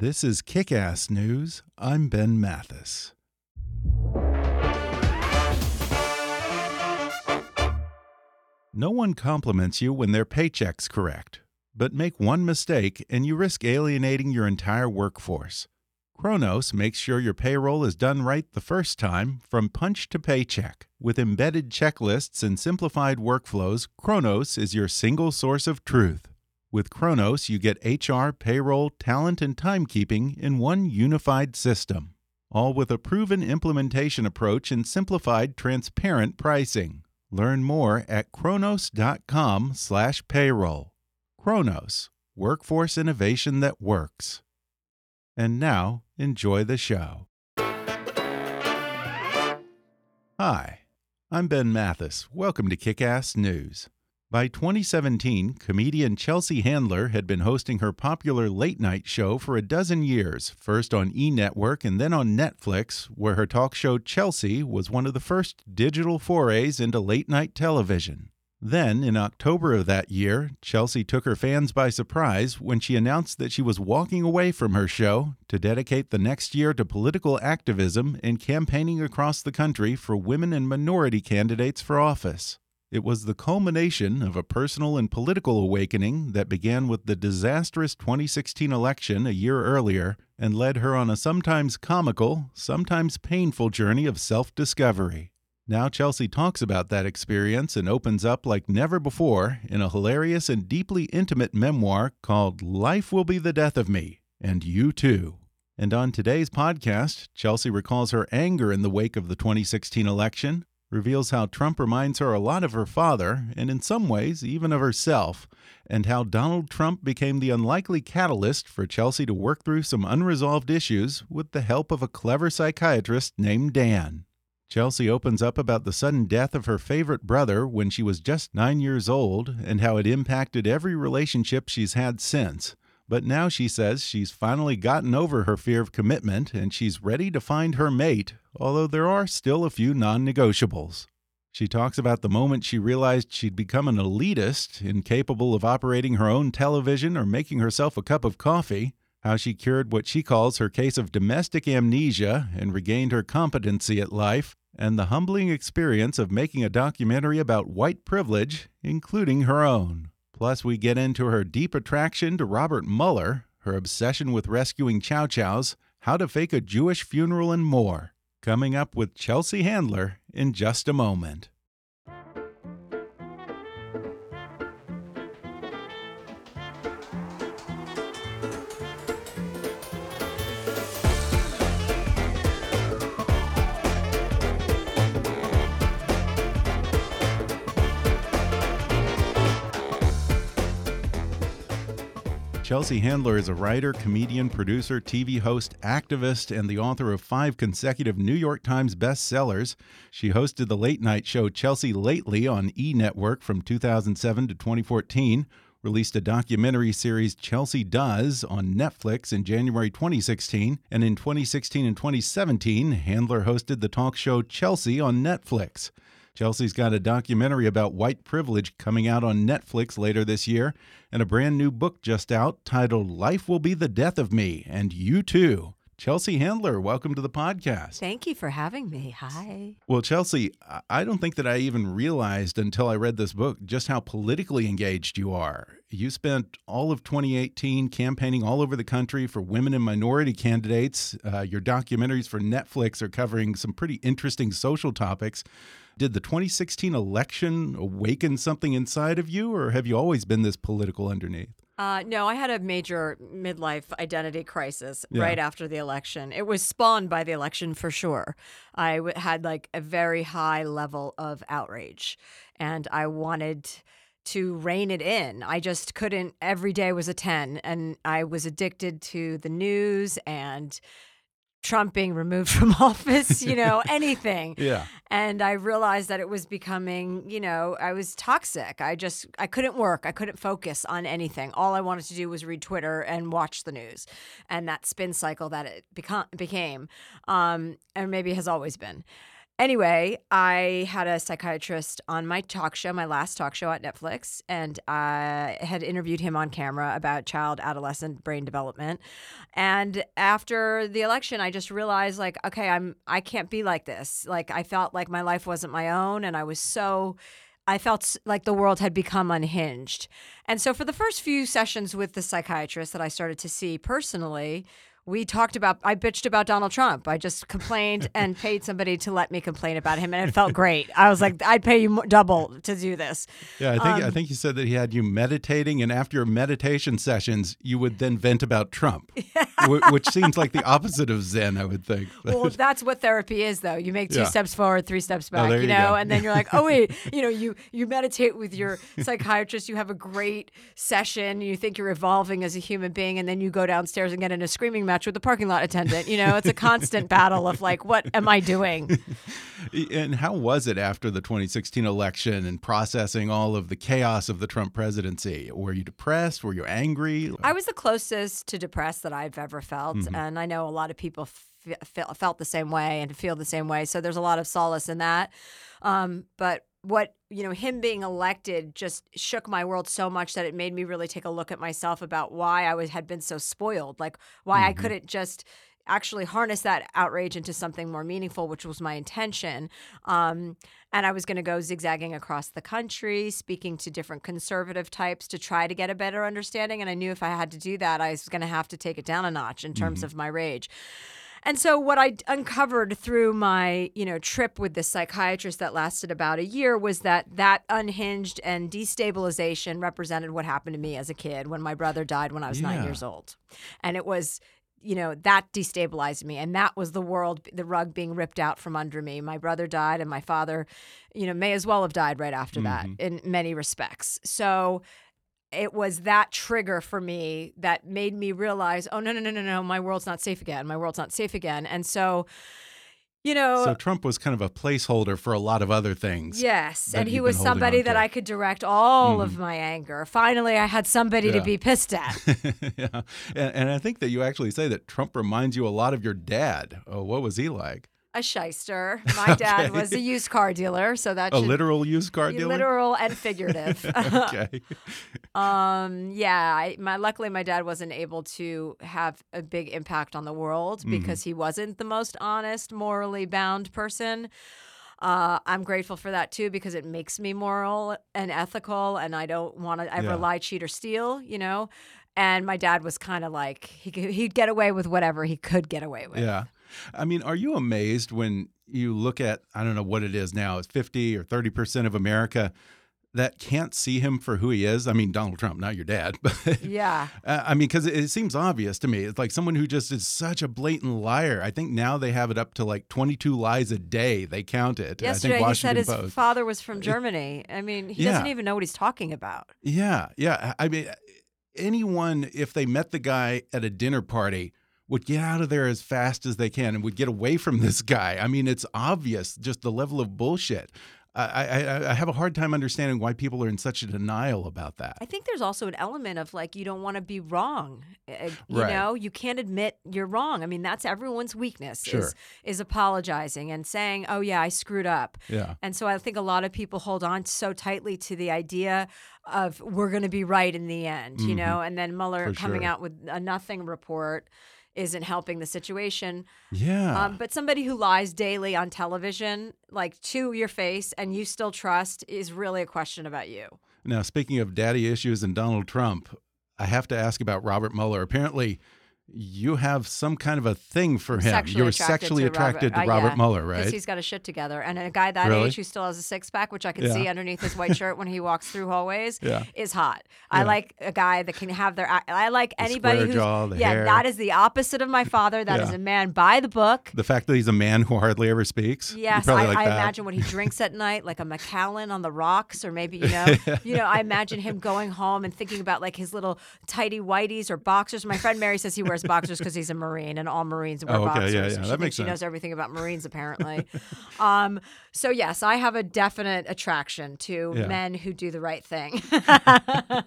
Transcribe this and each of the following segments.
This is Kick Ass News. I'm Ben Mathis. No one compliments you when their paycheck's correct, but make one mistake and you risk alienating your entire workforce. Kronos makes sure your payroll is done right the first time, from punch to paycheck. With embedded checklists and simplified workflows, Kronos is your single source of truth. With Kronos, you get HR, payroll, talent, and timekeeping in one unified system, all with a proven implementation approach and simplified, transparent pricing. Learn more at kronos.com/payroll. Kronos, workforce innovation that works. And now, enjoy the show. Hi, I'm Ben Mathis. Welcome to Kick Ass News. By 2017, comedian Chelsea Handler had been hosting her popular late night show for a dozen years, first on E Network and then on Netflix, where her talk show Chelsea was one of the first digital forays into late night television. Then, in October of that year, Chelsea took her fans by surprise when she announced that she was walking away from her show to dedicate the next year to political activism and campaigning across the country for women and minority candidates for office. It was the culmination of a personal and political awakening that began with the disastrous 2016 election a year earlier and led her on a sometimes comical, sometimes painful journey of self discovery. Now, Chelsea talks about that experience and opens up like never before in a hilarious and deeply intimate memoir called Life Will Be the Death of Me, and You Too. And on today's podcast, Chelsea recalls her anger in the wake of the 2016 election, reveals how Trump reminds her a lot of her father, and in some ways, even of herself, and how Donald Trump became the unlikely catalyst for Chelsea to work through some unresolved issues with the help of a clever psychiatrist named Dan. Chelsea opens up about the sudden death of her favorite brother when she was just nine years old and how it impacted every relationship she's had since. But now she says she's finally gotten over her fear of commitment and she's ready to find her mate, although there are still a few non negotiables. She talks about the moment she realized she'd become an elitist, incapable of operating her own television or making herself a cup of coffee, how she cured what she calls her case of domestic amnesia and regained her competency at life, and the humbling experience of making a documentary about white privilege, including her own. Plus, we get into her deep attraction to Robert Mueller, her obsession with rescuing Chow Chows, how to fake a Jewish funeral, and more. Coming up with Chelsea Handler in just a moment. Chelsea Handler is a writer, comedian, producer, TV host, activist, and the author of five consecutive New York Times bestsellers. She hosted the late night show Chelsea Lately on E Network from 2007 to 2014, released a documentary series Chelsea Does on Netflix in January 2016, and in 2016 and 2017, Handler hosted the talk show Chelsea on Netflix. Chelsea's got a documentary about white privilege coming out on Netflix later this year, and a brand new book just out titled Life Will Be the Death of Me, and You Too. Chelsea Handler, welcome to the podcast. Thank you for having me. Hi. Well, Chelsea, I don't think that I even realized until I read this book just how politically engaged you are. You spent all of 2018 campaigning all over the country for women and minority candidates. Uh, your documentaries for Netflix are covering some pretty interesting social topics. Did the 2016 election awaken something inside of you, or have you always been this political underneath? Uh, no, I had a major midlife identity crisis yeah. right after the election. It was spawned by the election for sure. I w- had like a very high level of outrage, and I wanted to rein it in. I just couldn't. Every day was a 10, and I was addicted to the news and Trump being removed from office, you know, anything. Yeah. And I realized that it was becoming, you know, I was toxic. I just I couldn't work. I couldn't focus on anything. All I wanted to do was read Twitter and watch the news. And that spin cycle that it become became um and maybe has always been. Anyway, I had a psychiatrist on my talk show, my last talk show at Netflix, and I had interviewed him on camera about child adolescent brain development. And after the election, I just realized like, okay, I'm I can't be like this. Like I felt like my life wasn't my own and I was so I felt like the world had become unhinged. And so for the first few sessions with the psychiatrist that I started to see personally, we talked about I bitched about Donald Trump. I just complained and paid somebody to let me complain about him and it felt great. I was like I'd pay you double to do this. Yeah, I think um, I think you said that he had you meditating and after your meditation sessions you would then vent about Trump. which seems like the opposite of zen, I would think. well, that's what therapy is though. You make two yeah. steps forward, three steps oh, back, oh, you know, you and then you're like, "Oh wait, you know, you you meditate with your psychiatrist, you have a great session, you think you're evolving as a human being and then you go downstairs and get in a screaming match match with the parking lot attendant. You know, it's a constant battle of like, what am I doing? And how was it after the 2016 election and processing all of the chaos of the Trump presidency? Were you depressed? Were you angry? I was the closest to depressed that I've ever felt. Mm -hmm. And I know a lot of people felt the same way and feel the same way. So there's a lot of solace in that. Um, but what you know him being elected just shook my world so much that it made me really take a look at myself about why I was had been so spoiled like why mm-hmm. I couldn't just actually harness that outrage into something more meaningful which was my intention um, and I was going to go zigzagging across the country speaking to different conservative types to try to get a better understanding and I knew if I had to do that I was going to have to take it down a notch in terms mm-hmm. of my rage and so what I uncovered through my, you know, trip with the psychiatrist that lasted about a year was that that unhinged and destabilization represented what happened to me as a kid when my brother died when I was yeah. 9 years old. And it was you know that destabilized me and that was the world the rug being ripped out from under me my brother died and my father you know may as well have died right after mm-hmm. that in many respects so it was that trigger for me that made me realize, oh no, no, no, no, no, my world's not safe again. My world's not safe again. And so, you know, so Trump was kind of a placeholder for a lot of other things. Yes, and he was somebody that I could direct all mm. of my anger. Finally, I had somebody yeah. to be pissed at. yeah, and, and, I think that you actually say that Trump reminds you a lot of your dad. Oh, what was he like? A shyster. My dad okay. was a used car dealer, so that a literal used car dealer, literal and figurative. okay. um. Yeah. I, my luckily, my dad wasn't able to have a big impact on the world mm-hmm. because he wasn't the most honest, morally bound person. Uh, I'm grateful for that too because it makes me moral and ethical, and I don't want to ever yeah. lie, cheat, or steal. You know. And my dad was kind of like he he'd get away with whatever he could get away with. Yeah. I mean, are you amazed when you look at, I don't know what it is now, it's 50 or 30% of America that can't see him for who he is? I mean, Donald Trump, not your dad, but yeah. I mean, because it, seems obvious to me. It's like someone who just is such a blatant liar. I think now they have it up to like 22 lies a day. They count it. Yesterday, he said his Post. father was from Germany. I mean, he yeah. doesn't even know what he's talking about. Yeah. Yeah. I mean, anyone, if they met the guy at a dinner party, would get out of there as fast as they can and would get away from this guy. I mean, it's obvious just the level of bullshit. I, I, I, have a hard time understanding why people are in such a denial about that. I think there's also an element of like you don't want to be wrong. You right. know, you can't admit you're wrong. I mean, that's everyone's weakness sure. is is apologizing and saying, "Oh yeah, I screwed up." Yeah. And so I think a lot of people hold on so tightly to the idea of we're going to be right in the end, mm -hmm. you mm-hmm. know, and then Mueller For coming sure. out with a nothing report isn't helping the situation. Yeah. Um, but somebody who lies daily on television, like to your face, and you still trust, is really a question about you. Now, speaking of daddy issues and Donald Trump, I have to ask about Robert Mueller. Apparently, you have some kind of a thing for him. Sexually You're sexually to attracted Robert, to Robert uh, yeah, Mueller, right? Because he's got a shit together. And a guy that really? age who still has a six pack, which I can yeah. see underneath his white shirt when he walks through hallways, yeah. is hot. I like a guy that can have their. I like the anybody who's. Jaw, yeah, hair. that is the opposite of my father. That is a man by the book. The fact that he's a man who hardly ever speaks. Yes, I, like I imagine what he drinks at night, like a Macallan on the rocks, or maybe you know, you know, I imagine him going home and thinking about like his little tidy whiteys or boxers. My friend Mary says he wears wears boxers because he's a Marine, and all Marines wear Oh, okay. boxers. Yeah, yeah. She That thinks makes she sense. knows everything about Marines, apparently. um, so yes, I have a definite attraction to Yeah. men who do the right thing.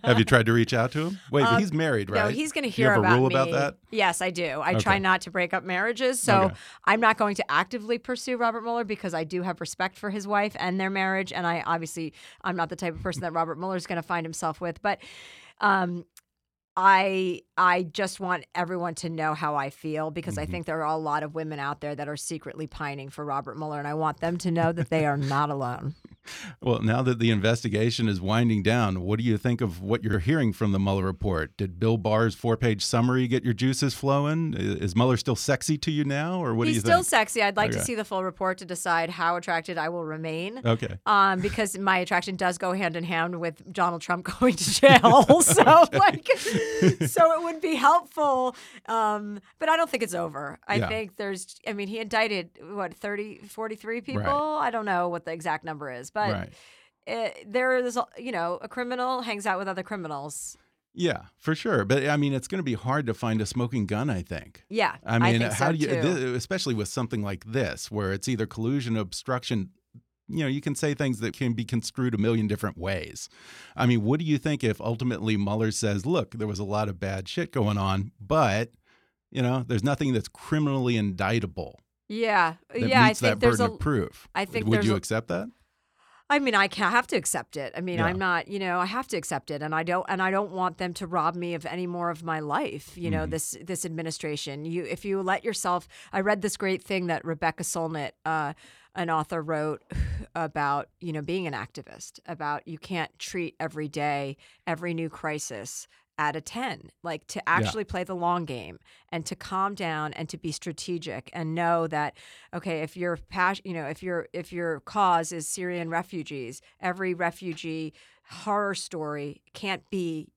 Have you tried to reach out to him? Wait, but he's married, right? Um, No, he's going to hear have a about rule me. about that? Yes, I do. I try not to break up marriages, so Okay. I'm not going to actively pursue Robert Mueller because I do have respect for his wife and their marriage, and I obviously I'm not the type of person that Robert Mueller is going to find himself with, but. Um, I I just want everyone to know how I feel because Mm-hmm. I think there are a lot of women out there that are secretly pining for Robert Mueller, and I want them to know that they are not alone. Well, now that the investigation is winding down, what do you think of what you're hearing from the Mueller report? Did Bill Barr's four-page summary get your juices flowing? Is Mueller still sexy to you now, or what He's do you think? still sexy. I'd like to see the full report to decide how attracted I will remain. Okay. um, because my attraction does go hand in hand with Donald Trump going to jail. so like, so it would be helpful. Um, but I don't think it's over. I Yeah. think there's, I mean, he indicted what 30, 43 people. Right. I don't know what the exact number is, but right. it, there is, you know, a criminal hangs out with other criminals. Yeah, for sure. But I mean, it's going to be hard to find a smoking gun. I think. Yeah, I mean, think how so do you, especially with something like this, where it's either collusion, obstruction. You know, you can say things that can be construed a million different ways. I mean, what do you think if ultimately Mueller says, "Look, there was a lot of bad shit going on, but you know, there's nothing that's criminally indictable yeah, yeah. I think that there's burden a. of proof." I think would you accept that? I mean, I have to accept it. I mean, Yeah. I'm not, you know, I have to accept it, and I don't, and I don't want them to rob me of any more of my life. You Mm-hmm. know, this this administration. You, if you let yourself, I read this great thing that Rebecca Solnit, uh, an author, wrote about, you know, being an activist. About you can't treat every day, every new crisis at a 10 like to actually play the long game and to calm down and to be strategic and know that okay if your passion you know if your if your cause is syrian refugees every refugee horror story can't be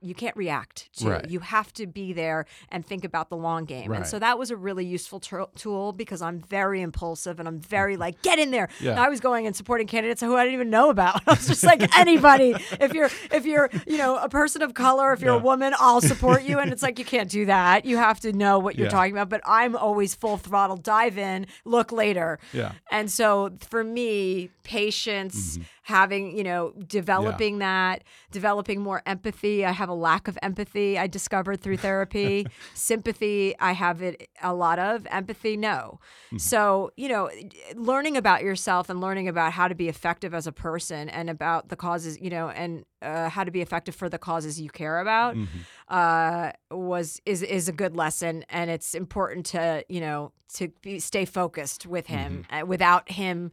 you can't react to. Right. you have to be there and think about the long game. And so that was a really useful tur- tool because i'm very impulsive and i'm very like get in there. Yeah. I was going and supporting candidates who i didn't even know about. I was just like anybody. If you're if you're you know a person of color if you're Yeah. a woman i'll support you. And it's like you can't do that. You have to know what you're Yeah. talking about. But i'm always full throttle dive in look later. Yeah. and so for me, patience, mm-hmm. Having, you know, developing that, developing more empathy. I have a lack of empathy, I discovered through therapy. Sympathy, I have it a lot of. Empathy, no. So, you know, learning about yourself and learning about how to be effective as a person and about the causes, you know, and uh, how to be effective for the causes you care about uh, was is is a good lesson, and it's important to you know to be, stay focused with him. Uh, without him,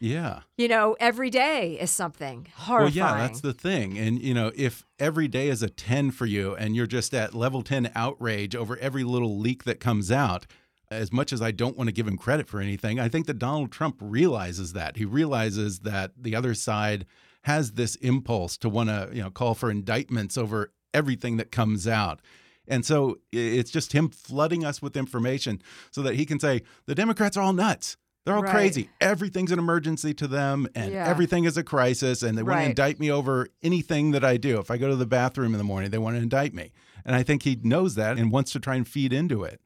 Yeah. you know, every day is something horrifying. Well, yeah, that's the thing. And, you know, if every day is a 10 for you and you're just at level 10 outrage over every little leak that comes out, as much as I don't want to give him credit for anything, I think that Donald Trump realizes that. He realizes that the other side has this impulse to want to, you know, call for indictments over everything that comes out. And so it's just him flooding us with information so that he can say, the Democrats are all nuts. They're all Right. crazy. Everything's an emergency to them, and Yeah. everything is a crisis, and they want to indict me over anything that I do. If I go to the bathroom in the morning, they want to indict me. And I think he knows that and wants to try and feed into it.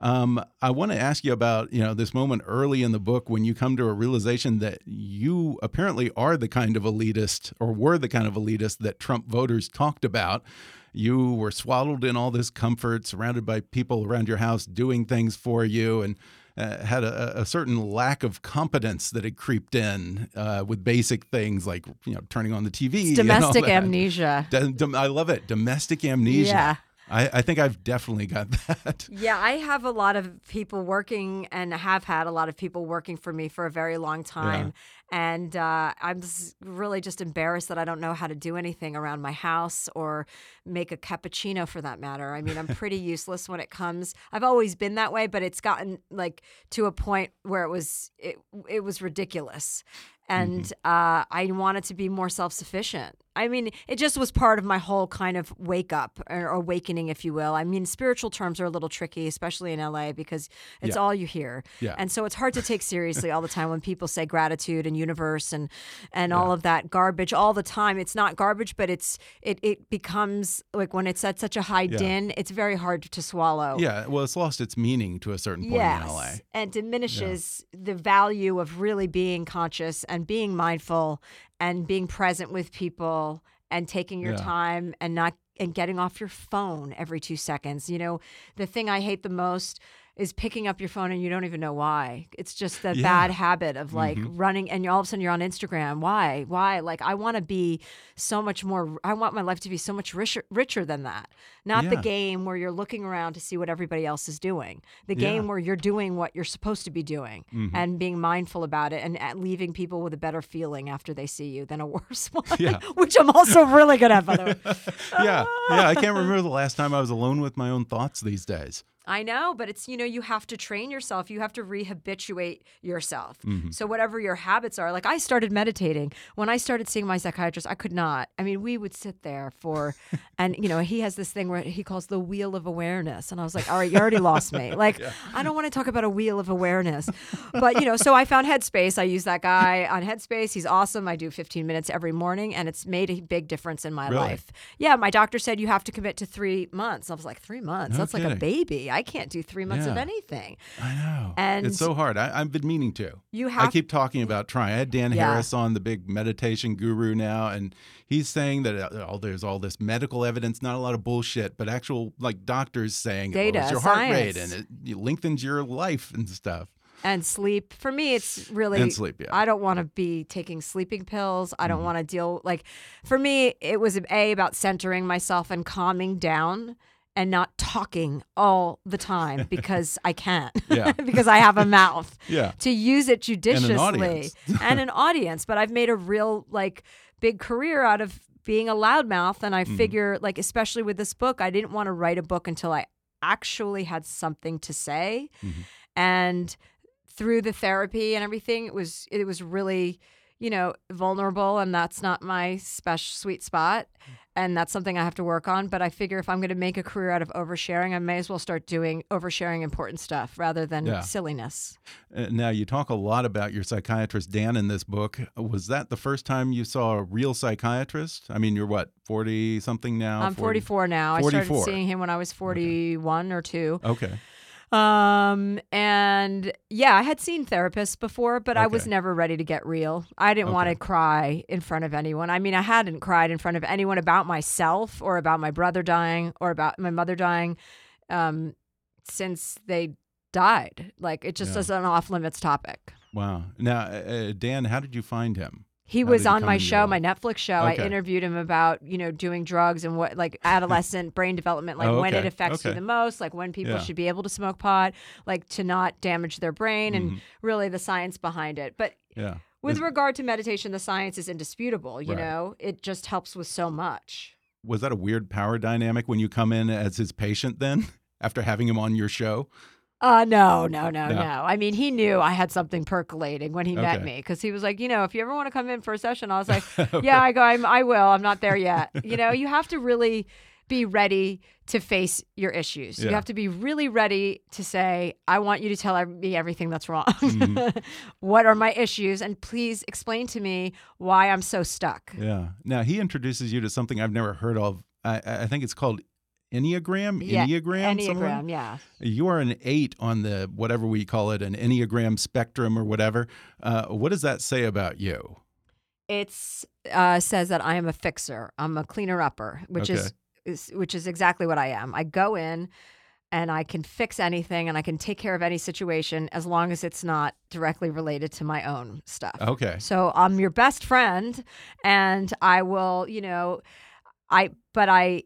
Um, I want to ask you about you know this moment early in the book when you come to a realization that you apparently are the kind of elitist or were the kind of elitist that Trump voters talked about. You were swaddled in all this comfort, surrounded by people around your house doing things for you, and uh, had a, a certain lack of competence that had creeped in uh, with basic things like you know turning on the TV. and all domestic that. amnesia. Dom- dom- I love it. Domestic amnesia. Yeah. I, I think I've definitely got that. Yeah, I have a lot of people working and have had a lot of people working for me for a very long time. And uh, I'm really just embarrassed that I don't know how to do anything around my house or make a cappuccino for that matter. I mean, I'm pretty useless when it comes. I've always been that way, but it's gotten like to a point where it was it, it was ridiculous. And uh, I wanted to be more self sufficient. I mean, it just was part of my whole kind of wake up or awakening, if you will. I mean, spiritual terms are a little tricky, especially in LA, because it's Yeah. all you hear. Yeah. And so it's hard to take seriously all the time when people say gratitude and universe and and yeah. all of that garbage all the time. It's not garbage, but it's it it becomes like when it's at such a high yeah. din, it's very hard to swallow. Yeah, well, it's lost its meaning to a certain point yes, in LA. and diminishes yeah. the value of really being conscious and being mindful and being present with people and taking your time and not and getting off your phone every 2 seconds. You know, the thing I hate the most is picking up your phone and you don't even know why. It's just that yeah. bad habit of like mm-hmm. running and all of a sudden you're on Instagram. Why? Why? Like I want to be so much more I want my life to be so much richer richer than that. Not yeah. the game where you're looking around to see what everybody else is doing. The game yeah. where you're doing what you're supposed to be doing mm-hmm. and being mindful about it and leaving people with a better feeling after they see you than a worse one. Which I'm also really good at by the way. yeah. Yeah, I can't remember the last time I was alone with my own thoughts these days. I know, but it's, you know, you have to train yourself. You have to rehabituate yourself. Mm-hmm. So, whatever your habits are, like I started meditating. When I started seeing my psychiatrist, I could not. I mean, we would sit there for, and, you know, he has this thing where he calls the wheel of awareness. And I was like, all right, you already lost me. Like, yeah. I don't want to talk about a wheel of awareness. But, you know, so I found Headspace. I use that guy on Headspace. He's awesome. I do 15 minutes every morning, and it's made a big difference in my really? life. Yeah, my doctor said you have to commit to three months. I was like, three months? No That's kidding. like a baby. I can't do three months yeah. of anything. I know. And it's so hard. I, have been meaning to. You have. I keep talking about trying. I had Dan yeah. Harris on, the big meditation guru now, and he's saying that oh, there's all this medical evidence, not a lot of bullshit, but actual like doctors saying data, oh, your heart rate, and it, it lengthens your life and stuff and sleep. For me, it's really and sleep. Yeah, I don't want to be taking sleeping pills. I don't mm. want to deal like. For me, it was a about centering myself and calming down and not talking all the time because I can't. Yeah. because I have a mouth. Yeah. To use it judiciously and an audience. and an audience. But I've made a real like big career out of being a loudmouth and I mm-hmm. figure like especially with this book, I didn't want to write a book until I actually had something to say. Mm-hmm. And through the therapy and everything, it was it was really you know, vulnerable and that's not my special sweet spot. And that's something I have to work on. But I figure if I'm going to make a career out of oversharing, I may as well start doing oversharing important stuff rather than yeah. silliness. Uh, now, you talk a lot about your psychiatrist, Dan, in this book. Was that the first time you saw a real psychiatrist? I mean, you're what, 40 something now? I'm 40, 44 now. 44. I started seeing him when I was 41 okay. or 2. Okay. Um, and yeah, I had seen therapists before, but okay. I was never ready to get real. I didn't okay. want to cry in front of anyone. I mean, I hadn't cried in front of anyone about myself or about my brother dying or about my mother dying um, since they died. Like, it just yeah. is an off limits topic. Wow. Now, uh, uh Dan, how did you find him? He How was on my show, my Netflix show. Okay. I interviewed him about, you know, doing drugs and what like adolescent brain development, like oh, okay. when it affects okay. you the most, like when people yeah. should be able to smoke pot, like to not damage their brain mm-hmm. and really the science behind it. But yeah. with Is, regard to meditation, the science is indisputable, you right. know. It just helps with so much. Was that a weird power dynamic when you come in as his patient then after having him on your show? Uh, no, no, no, no, no. I mean, he knew I had something percolating when he okay. met me because he was like, you know, if you ever want to come in for a session, I was like, yeah, I go, I'm, I will. I'm not there yet. you know, you have to really be ready to face your issues. Yeah. You have to be really ready to say, I want you to tell me everything that's wrong. Mm-hmm. what are my issues? And please explain to me why I'm so stuck. Yeah. Now, he introduces you to something I've never heard of. I, I think it's called Enneagram? Yeah, Enneagram? Enneagram, yeah. You are an eight on the whatever we call it, an Enneagram spectrum or whatever. Uh, what does that say about you? It uh, says that I am a fixer. I'm a cleaner upper, which okay. is, is which is exactly what I am. I go in and I can fix anything and I can take care of any situation as long as it's not directly related to my own stuff. Okay. So I'm your best friend and I will, you know, I but I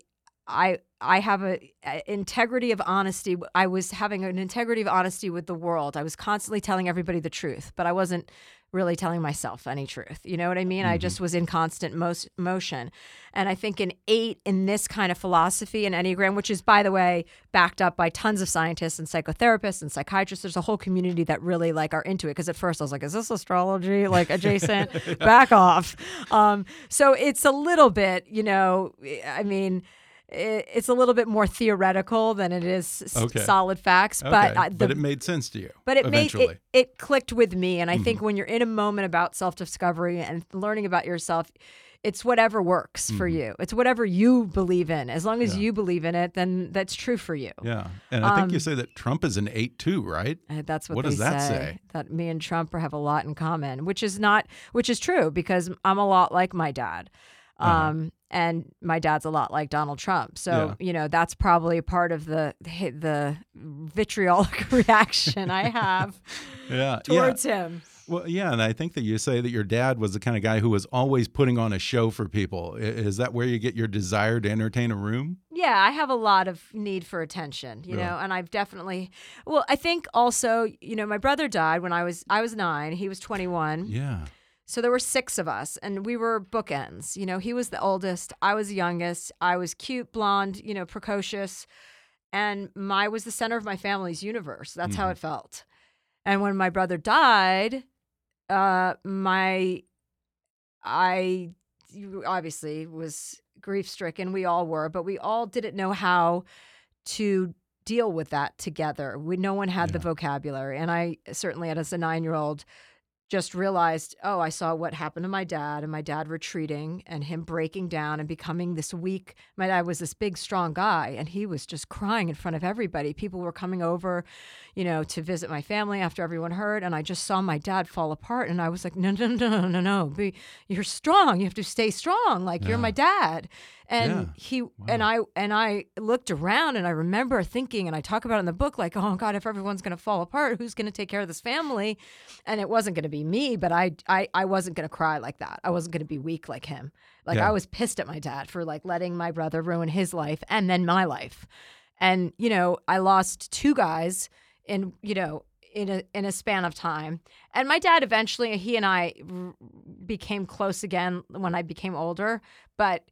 I I have a, a, integrity of honesty. I was having an integrity of honesty with the world. I was constantly telling everybody the truth, but I wasn't really telling myself any truth. You know what I mean? Mm-hmm. I just was in constant most motion. And I think an eight in this kind of philosophy and Enneagram, which is, by the way, backed up by tons of scientists and psychotherapists and psychiatrists, there's a whole community that really like are into it. Because at first I was like, is this astrology like adjacent? Back off. Um, so it's a little bit, you know, I mean, it's a little bit more theoretical than it is okay. solid facts. Okay. But the, but it made sense to you. But it eventually. made it, it clicked with me, and I mm-hmm. think when you're in a moment about self discovery and learning about yourself, it's whatever works mm-hmm. for you. It's whatever you believe in. As long as yeah. you believe in it, then that's true for you. Yeah, and I think you um, say that Trump is an eight-two, right? Uh, that's what, what does that say, say. That me and Trump have a lot in common, which is not, which is true because I'm a lot like my dad. Uh-huh. Um, and my dad's a lot like Donald Trump. So, yeah. you know, that's probably part of the the vitriolic reaction I have yeah. towards yeah. him. Well, yeah, and I think that you say that your dad was the kind of guy who was always putting on a show for people. Is that where you get your desire to entertain a room? Yeah, I have a lot of need for attention, you yeah. know, and I've definitely Well, I think also, you know, my brother died when I was I was 9, he was 21. Yeah. So there were six of us, and we were bookends. You know, he was the oldest, I was the youngest. I was cute, blonde, you know, precocious, and my was the center of my family's universe. That's mm-hmm. how it felt. And when my brother died, uh, my I obviously was grief stricken. We all were, but we all didn't know how to deal with that together. We no one had yeah. the vocabulary, and I certainly, as a nine year old, just realized, oh, I saw what happened to my dad and my dad retreating and him breaking down and becoming this weak. My dad was this big, strong guy and he was just crying in front of everybody. People were coming over, you know, to visit my family after everyone heard. And I just saw my dad fall apart. And I was like, no, no, no, no, no. Be, you're strong. You have to stay strong. Like, yeah. you're my dad and yeah. he wow. and I and I looked around and I remember thinking and I talk about it in the book like oh god if everyone's going to fall apart who's going to take care of this family and it wasn't going to be me but I I I wasn't going to cry like that I wasn't going to be weak like him like yeah. I was pissed at my dad for like letting my brother ruin his life and then my life and you know I lost two guys in you know in a in a span of time. And my dad eventually he and I r- became close again when I became older, but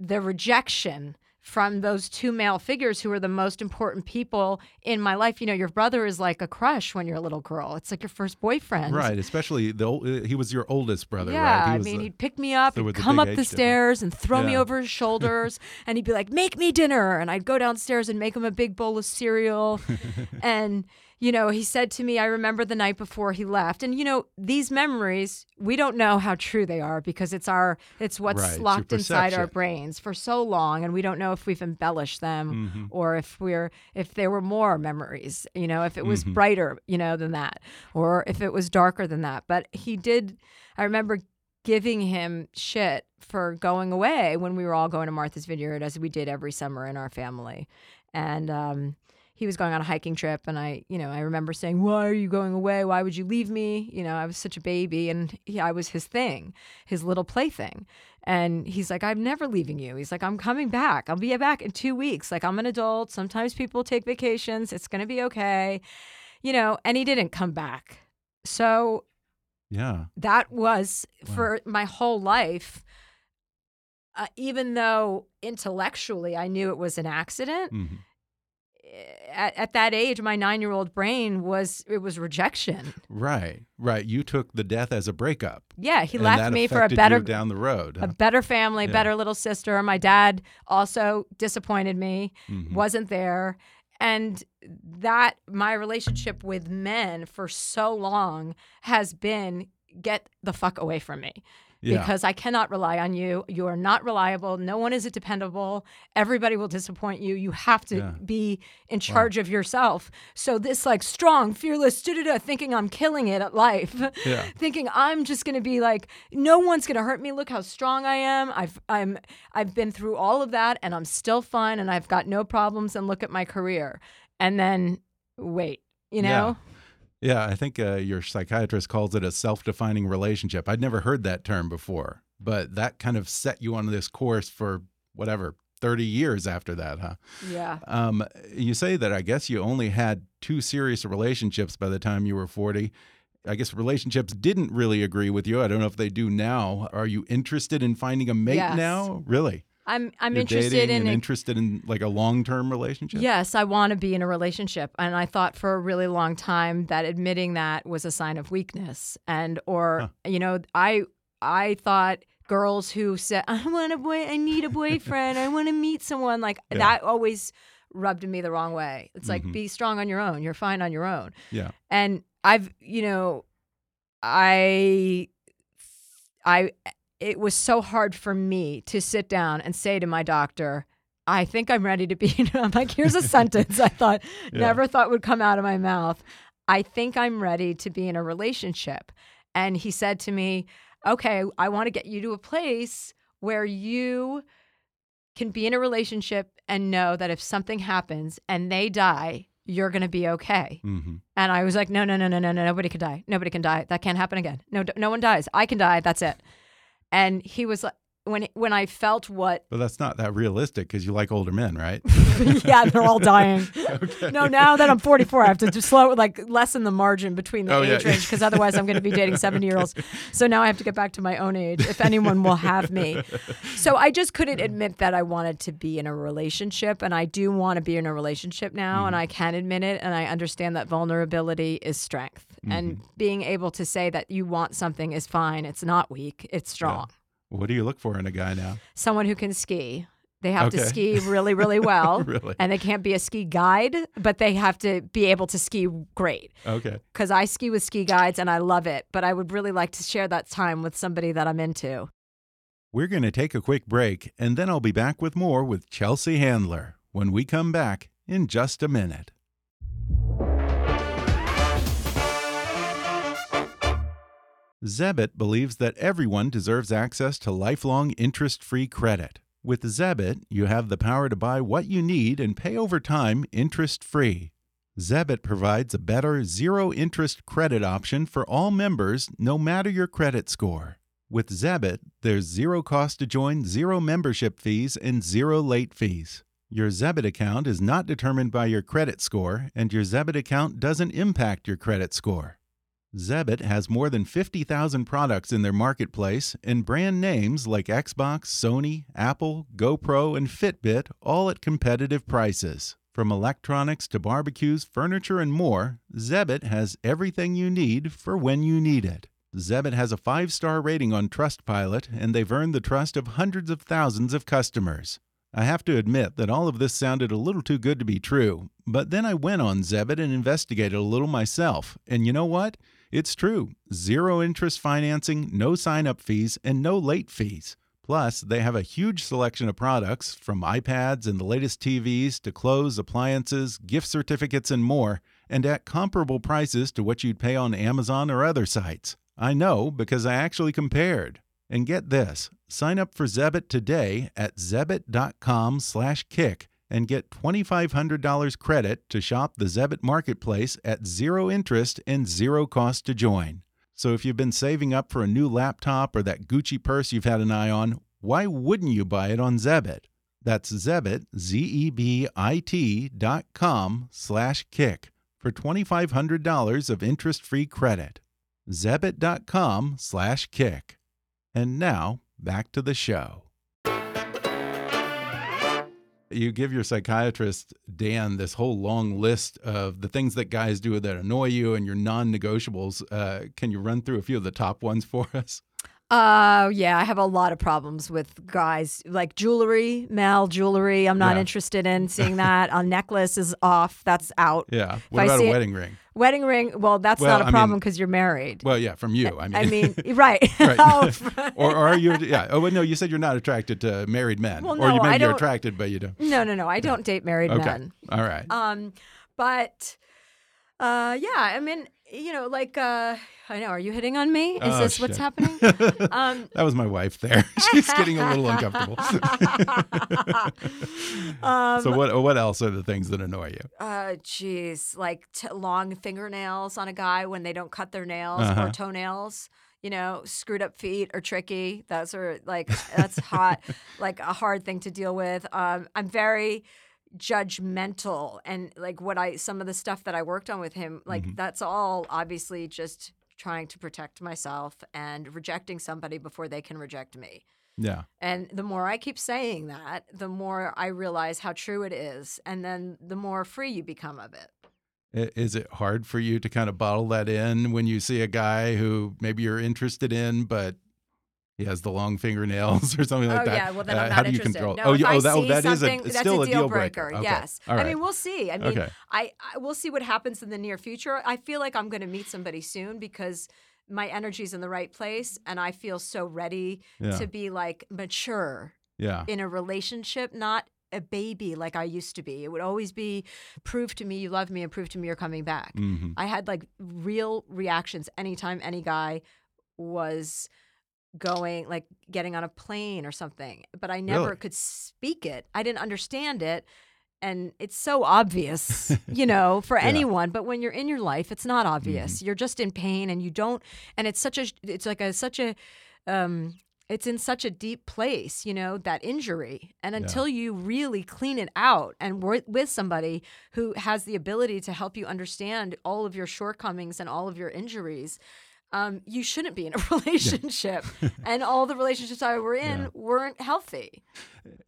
the rejection from those two male figures who are the most important people in my life. You know, your brother is like a crush when you're a little girl. It's like your first boyfriend. Right, especially the uh, he was your oldest brother, yeah, right? I mean, the, he'd pick me up, he'd come up the stairs and throw yeah. me over his shoulders and he'd be like, "Make me dinner." And I'd go downstairs and make him a big bowl of cereal. and you know, he said to me, I remember the night before he left. And, you know, these memories, we don't know how true they are because it's our, it's what's right, locked inside our brains for so long. And we don't know if we've embellished them mm-hmm. or if we're, if there were more memories, you know, if it was mm-hmm. brighter, you know, than that, or if it was darker than that. But he did, I remember giving him shit for going away when we were all going to Martha's Vineyard, as we did every summer in our family. And, um, he was going on a hiking trip and I, you know, I remember saying, "Why are you going away? Why would you leave me?" You know, I was such a baby and he, I was his thing, his little plaything. And he's like, "I'm never leaving you." He's like, "I'm coming back. I'll be back in 2 weeks. Like I'm an adult. Sometimes people take vacations. It's going to be okay." You know, and he didn't come back. So yeah. That was wow. for my whole life. Uh, even though intellectually I knew it was an accident, mm-hmm at, at that age, my nine year old brain was it was rejection. Right, right. You took the death as a breakup. Yeah, he left me for a better down the road, huh? a better family, yeah. better little sister. My dad also disappointed me, mm-hmm. wasn't there, and that my relationship with men for so long has been get the fuck away from me yeah. because I cannot rely on you. You are not reliable. No one is dependable. Everybody will disappoint you. You have to yeah. be in charge wow. of yourself. So this like strong, fearless, thinking I'm killing it at life, yeah. thinking I'm just going to be like no one's going to hurt me. Look how strong I am. I've I'm I've been through all of that and I'm still fine and I've got no problems and look at my career. And then wait, you know? Yeah, I think uh, your psychiatrist calls it a self defining relationship. I'd never heard that term before, but that kind of set you on this course for whatever, 30 years after that, huh? Yeah. Um, you say that I guess you only had two serious relationships by the time you were 40. I guess relationships didn't really agree with you. I don't know if they do now. Are you interested in finding a mate yes. now? Really? I'm I'm You're interested in a, interested in like a long term relationship. Yes, I want to be in a relationship, and I thought for a really long time that admitting that was a sign of weakness, and or huh. you know I I thought girls who said "I want a boy, I need a boyfriend, I want to meet someone." Like Yeah. that always rubbed me the wrong way. It's like Mhm. be strong on your own. You're fine on your own. Yeah. And I've, you know, I, I, it was so hard for me to sit down and say to my doctor, I think I'm ready to be. I'm like, here's a sentence I thought Yeah. never thought would come out of my mouth. I think I'm ready to be in a relationship. And he said to me, Okay, I want to get you to a place where you can be in a relationship and know that if something happens and they die, you're going to be okay. hmm And I was like, no, no, no, no, no, no, nobody can die. Nobody can die. That can't happen again. No, no one dies. I can die. That's it. And he was like, when when I felt what, But that's not that realistic because you like older men, right? yeah, they're all dying. okay. No, now that I'm 44, I have to just slow, like lessen the margin between the Oh, yeah. age range because otherwise I'm going to be dating 70 year olds. So now I have to get back to my own age if anyone will have me. So I just couldn't admit that I wanted to be in a relationship, and I do want to be in a relationship now, mm. and I can admit it, and I understand that vulnerability is strength, and mm-hmm. being able to say that you want something is fine. It's not weak. It's strong. What do you look for in a guy now? Someone who can ski. They have to ski really, really well. Really? And they can't be a ski guide, but they have to be able to ski great. Okay. Because I ski with ski guides and I love it, but I would really like to share that time with somebody that I'm into. We're going to take a quick break, and then I'll be back with more with Chelsea Handler when we come back in just a minute. Zebit believes that everyone deserves access to lifelong interest free credit. With Zebit, you have the power to buy what you need and pay over time interest free. Zebit provides a better zero interest credit option for all members, no matter your credit score. With Zebit, there's zero cost to join, zero membership fees, and zero late fees. Your Zebit account is not determined by your credit score, and your Zebit account doesn't impact your credit score. Zebit has more than 50,000 products in their marketplace, and brand names like Xbox, Sony, Apple, GoPro, and Fitbit, all at competitive prices. From electronics to barbecues, furniture, and more, Zebit has everything you need for when you need it. Zebit has a five star rating on Trustpilot, and they've earned the trust of hundreds of thousands of customers. I have to admit that all of this sounded a little too good to be true, but then I went on Zebit and investigated a little myself, and you know what? It's true. Zero interest financing, no sign up fees, and no late fees. Plus, they have a huge selection of products from iPads and the latest TVs to clothes, appliances, gift certificates, and more, and at comparable prices to what you'd pay on Amazon or other sites. I know because I actually compared. And get this, sign up for Zebit today at zebit.com/kick and get $2500 credit to shop the Zebit marketplace at zero interest and zero cost to join. So if you've been saving up for a new laptop or that Gucci purse you've had an eye on, why wouldn't you buy it on Zebit? That's Zebit, Z-E-B-I-T dot com slash kick for $2,500 of interest-free credit. Zebit.com slash kick. And now, back to the show. You give your psychiatrist, Dan, this whole long list of the things that guys do that annoy you and your non negotiables. Uh, can you run through a few of the top ones for us? Uh, yeah, I have a lot of problems with guys like jewelry, male jewelry. I'm not Yeah. interested in seeing that. a necklace is off. That's out. Yeah. What I about a see it- wedding ring? Wedding ring. Well, that's Well, not a problem because you're married. Well, yeah, from you. I mean, I mean, right. Right. Oh, or, or are you? Yeah. Oh, well, no, you said you're not attracted to married men. Well, or you no, maybe I you're don't- attracted, but you don't. no, no, no. I don't date married Okay. men. All right. Um, but uh, yeah, I mean, you know, like uh, I know. Are you hitting on me? Is Oh, this what's happening? Um, that was my wife there. She's getting a little uncomfortable. um, so what? What else are the things that annoy you? Uh, jeez, like t- long fingernails on a guy when they don't cut their nails Uh-huh. or toenails. You know, screwed up feet are tricky. Those are like that's hot, like a hard thing to deal with. Um, I'm very judgmental, and like what I some of the stuff that I worked on with him, like Mhm. that's all obviously just trying to protect myself and rejecting somebody before they can reject me. Yeah. And the more I keep saying that, the more I realize how true it is. And then the more free you become of it. Is it hard for you to kind of bottle that in when you see a guy who maybe you're interested in, but he has the long fingernails or something like oh, that. yeah, well then I'm uh, not how do you interested. control? No, oh, if you, I oh, that, oh, see that is a something, it's that's still a deal breaker. Okay. Yes, right. I mean we'll see. I mean, Okay. I, I we'll see what happens in the near future. I feel like I'm going to meet somebody soon because my energy's in the right place, and I feel so ready Yeah. to be like mature yeah. in a relationship, not a baby like I used to be. It would always be prove to me you love me and prove to me you're coming back. hmm I had like real reactions anytime any guy was going like getting on a plane or something, but I never Really? could speak it. I didn't understand it. And it's so obvious, you know, for Yeah. Mm-hmm. anyone. But when you're in your life, it's not obvious. You're just in pain, and you don't. And it's such a. It's like a such a. Um, it's in such a deep place, you know, that injury. And until you really clean it out and work with somebody who has the ability to help you understand all of your shortcomings and all of your injuries, um, you shouldn't be in a relationship. and all the relationships I were in Yeah. weren't healthy.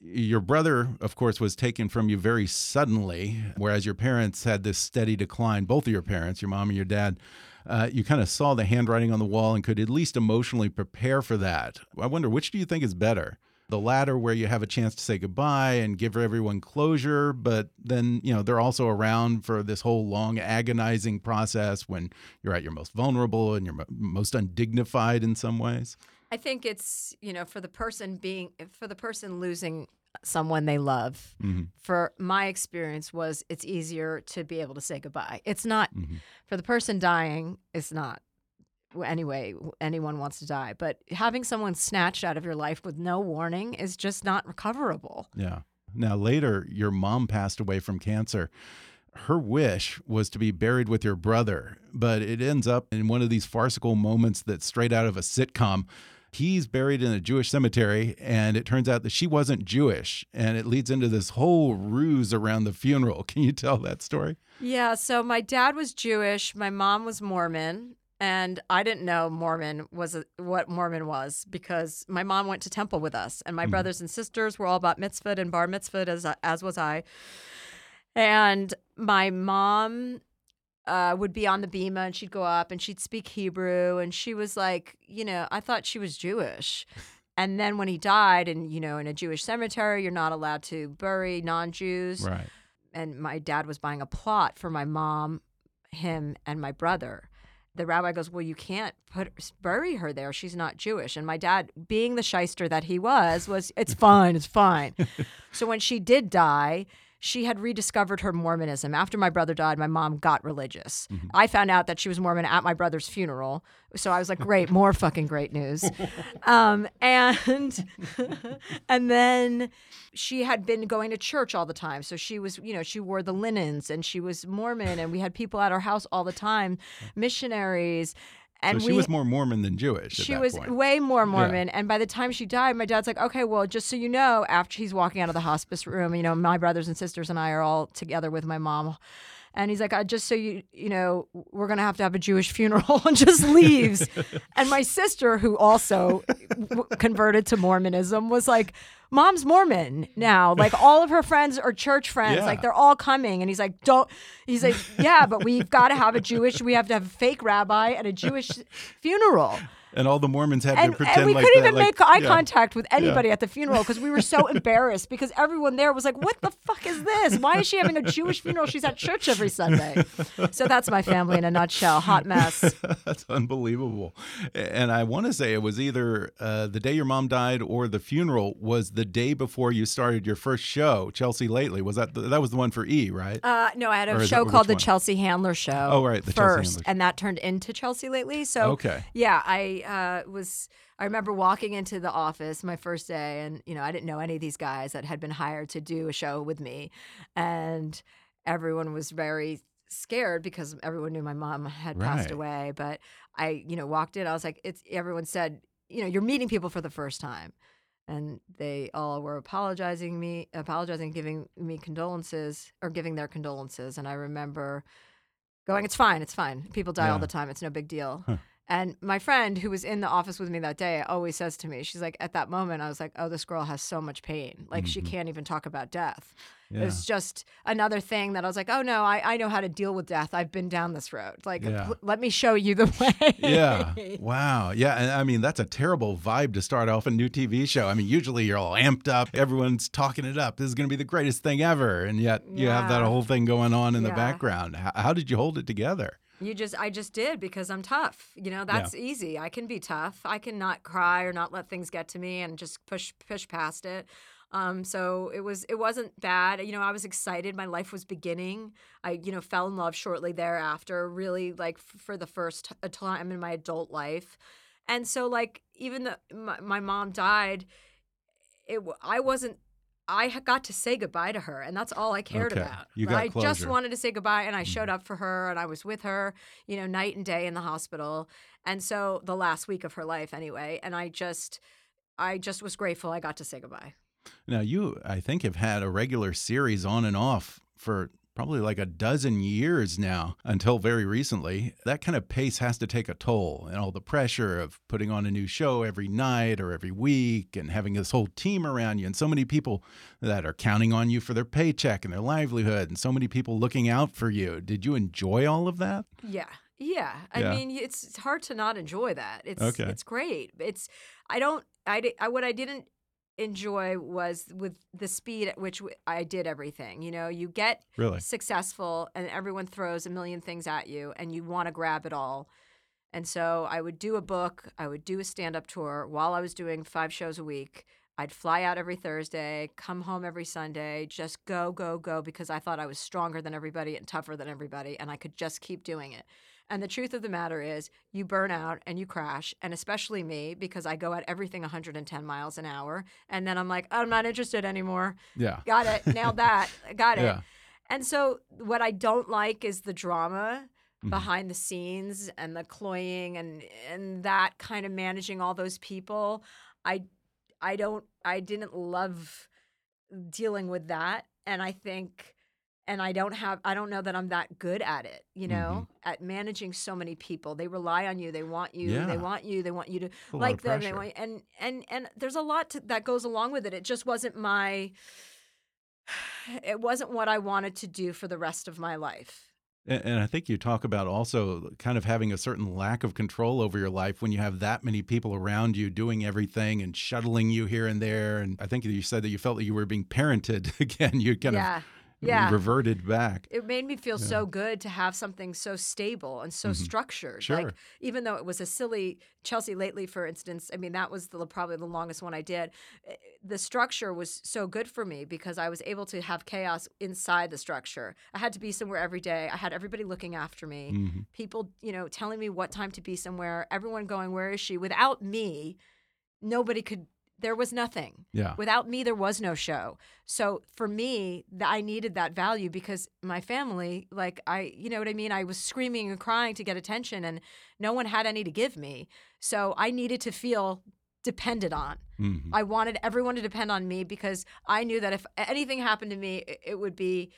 Your brother, of course, was taken from you very suddenly, whereas your parents had this steady decline. Both of your parents, your mom and your dad, uh, you kind of saw the handwriting on the wall and could at least emotionally prepare for that. I wonder which do you think is better? The latter, where you have a chance to say goodbye and give everyone closure, but then, you know, they're also around for this whole long, agonizing process when you're at your most vulnerable and you're most undignified in some ways. I think it's, you know, for the person being, for the person losing someone they love, Mhm. for my experience was it's easier to be able to say goodbye. It's not, Mhm. for the person dying, it's not. Anyway, anyone wants to die, but having someone snatched out of your life with no warning is just not recoverable. Yeah. Now, later, your mom passed away from cancer. Her wish was to be buried with your brother, but it ends up in one of these farcical moments that's straight out of a sitcom. He's buried in a Jewish cemetery, and it turns out that she wasn't Jewish, and it leads into this whole ruse around the funeral. Can you tell that story? Yeah, so my dad was Jewish, my mom was Mormon, and I didn't know Mormon was a, what Mormon was because my mom went to temple with us, and my brothers and sisters were all about mitzvah and bar mitzvah as as was I. And my mom uh, would be on the bema, and she'd go up and she'd speak Hebrew, and she was like, you know, I thought she was Jewish. And then when he died, and you know, in a Jewish cemetery, you're not allowed to bury non-Jews Right. and my dad was buying a plot for my mom, him, and my brother. The rabbi goes, "Well, you can't put bury her there. She's not Jewish." And my dad, being the shyster that he was, was, "It's fine, it's fine." so when she did die, she had rediscovered her Mormonism. After my brother died, my mom got religious. I found out that she was Mormon at my brother's funeral. So I was like, great, more fucking great news. Um, and and then she had been going to church all the time. So she was, you know, she wore the linens and she was Mormon and we had people at our house all the time, missionaries. And so she we, was more Mormon than Jewish. at she was point. way more Mormon. And by the time she died, my dad's like, okay, well, just so you know, after he's walking out of the hospice room, you know, my brothers and sisters and I are all together with my mom. And he's like, uh, just so you, you know, we're going to have to have a Jewish funeral and just leaves. and my sister, who also w- converted to Mormonism, was like, mom's Mormon now. Like all of her friends are church friends. Yeah. Like they're all coming. And he's like, don't, he's like, yeah, but we've got to have a Jewish, we have to have a fake rabbi and a Jewish funeral and all the Mormons had and, to pretend and we like couldn't that, even like- make eye yeah. contact with anybody at the funeral because we were so embarrassed because everyone there was like, "What the fuck is this? Why is she having a Jewish funeral? She's at church every Sunday." So that's my family in a nutshell. Hot mess. That's unbelievable. And I want to say it was either uh, the day your mom died or the funeral was the day before you started your first show, Chelsea Lately. Was that the, that was the one for E, right? Uh, no, I had a is show that- called The? Chelsea Handler Show. Oh, right, The Chelsea first, Handler Show. and that turned into Chelsea lately. So Okay. yeah, I uh, was. I remember walking into the office my first day, and you know, I didn't know any of these guys that had been hired to do a show with me, and everyone was very scared because everyone knew my mom had passed away. But I, you know, walked in. I was like, it's. Everyone said, you know, you're meeting people for the first time, and they all were apologizing me, apologizing, giving me condolences or giving their condolences. And I remember going, "It's fine, it's fine. People die all the time. It's no big deal." Huh. And my friend who was in the office with me that day always says to me, she's like, at that moment, I was like, oh, this girl has so much pain. Like, she Mhm. can't even talk about death. Yeah. It's just another thing that I was like, oh, no, I, I know how to deal with death. I've been down this road. Like, Yeah. pl- let me show you the way. yeah. Wow. Yeah. And I mean, that's a terrible vibe to start off a new TV show. I mean, usually you're all amped up. Everyone's talking it up. This is going to be the greatest thing ever. And yet you have that whole thing going on in the background. How, how did you hold it together? You just, I just did because I'm tough. You know, that's easy. I can be tough. I can not cry or not let things get to me and just push, push past it. Um, so it was, it wasn't bad. You know, I was excited. My life was beginning. I, you know, fell in love shortly thereafter. Really, like f- for the first t- time in my adult life. And so, like, even though my, my mom died, it, I wasn't. I got to say goodbye to her, and that's all I cared Okay. about. You I got just wanted to say goodbye, and I showed mm-hmm. up for her, and I was with her, you know, night and day in the hospital. And so the last week of her life, anyway, and I just, I just was grateful I got to say goodbye. Now, you, I think, have had a regular series on and off for probably like a dozen years now until very recently. That kind of pace has to take a toll, and all the pressure of putting on a new show every night or every week and having this whole team around you, and so many people that are counting on you for their paycheck and their livelihood, and so many people looking out for you. Did you enjoy all of that? Yeah. Yeah. I Yeah. mean, it's, it's hard to not enjoy that. It's Okay. it's great. It's I don't I, I what I didn't enjoy was with the speed at which I did everything. You know, you get Really? successful and everyone throws a million things at you and you want to grab it all. And so I would do a book, I would do a stand up tour while I was doing five shows a week. I'd fly out every Thursday, come home every Sunday, just go, go, go, because I thought I was stronger than everybody and tougher than everybody, and I could just keep doing it. And the truth of the matter is, you burn out and you crash, and especially me, because I go at everything 110 miles an hour. And then I'm like, I'm not interested anymore. Yeah. Got it. Nailed that. Got it. Yeah. And so, what I don't like is the drama Mhm. behind the scenes and the cloying and and that kind of managing all those people. I I don't I didn't love dealing with that, and I think. And I don't have, I don't know that I'm that good at it, you mm-hmm. know, at managing so many people. They rely on you. They want you. Yeah. They want you. They want you to like them. They want, and and and there's a lot to, that goes along with it. It just wasn't my. It wasn't what I wanted to do for the rest of my life. And, and I think you talk about also kind of having a certain lack of control over your life when you have that many people around you doing everything and shuttling you here and there. And I think you said that you felt that you were being parented again. You kind yeah, of yeah. reverted back. it made me feel Yeah. so good to have something so stable and so Mhm. structured. Sure. Like even though it was a silly Chelsea lately, for instance, I mean that was the probably the longest one I did. eh, The structure was so good for me because I was able to have chaos inside the structure. I had to be somewhere every day. I had everybody looking after me. Mhm. People, you know, telling me what time to be somewhere. Everyone going, "Where is she?" Without me, nobody could. There was nothing. Yeah. Without me, there was no show. So for me, I needed that value because my family, like I, you know what I mean? I was screaming and crying to get attention and no one had any to give me. So I needed to feel depended on. Mhm. I wanted everyone to depend on me because I knew that if anything happened to me, it, it would be,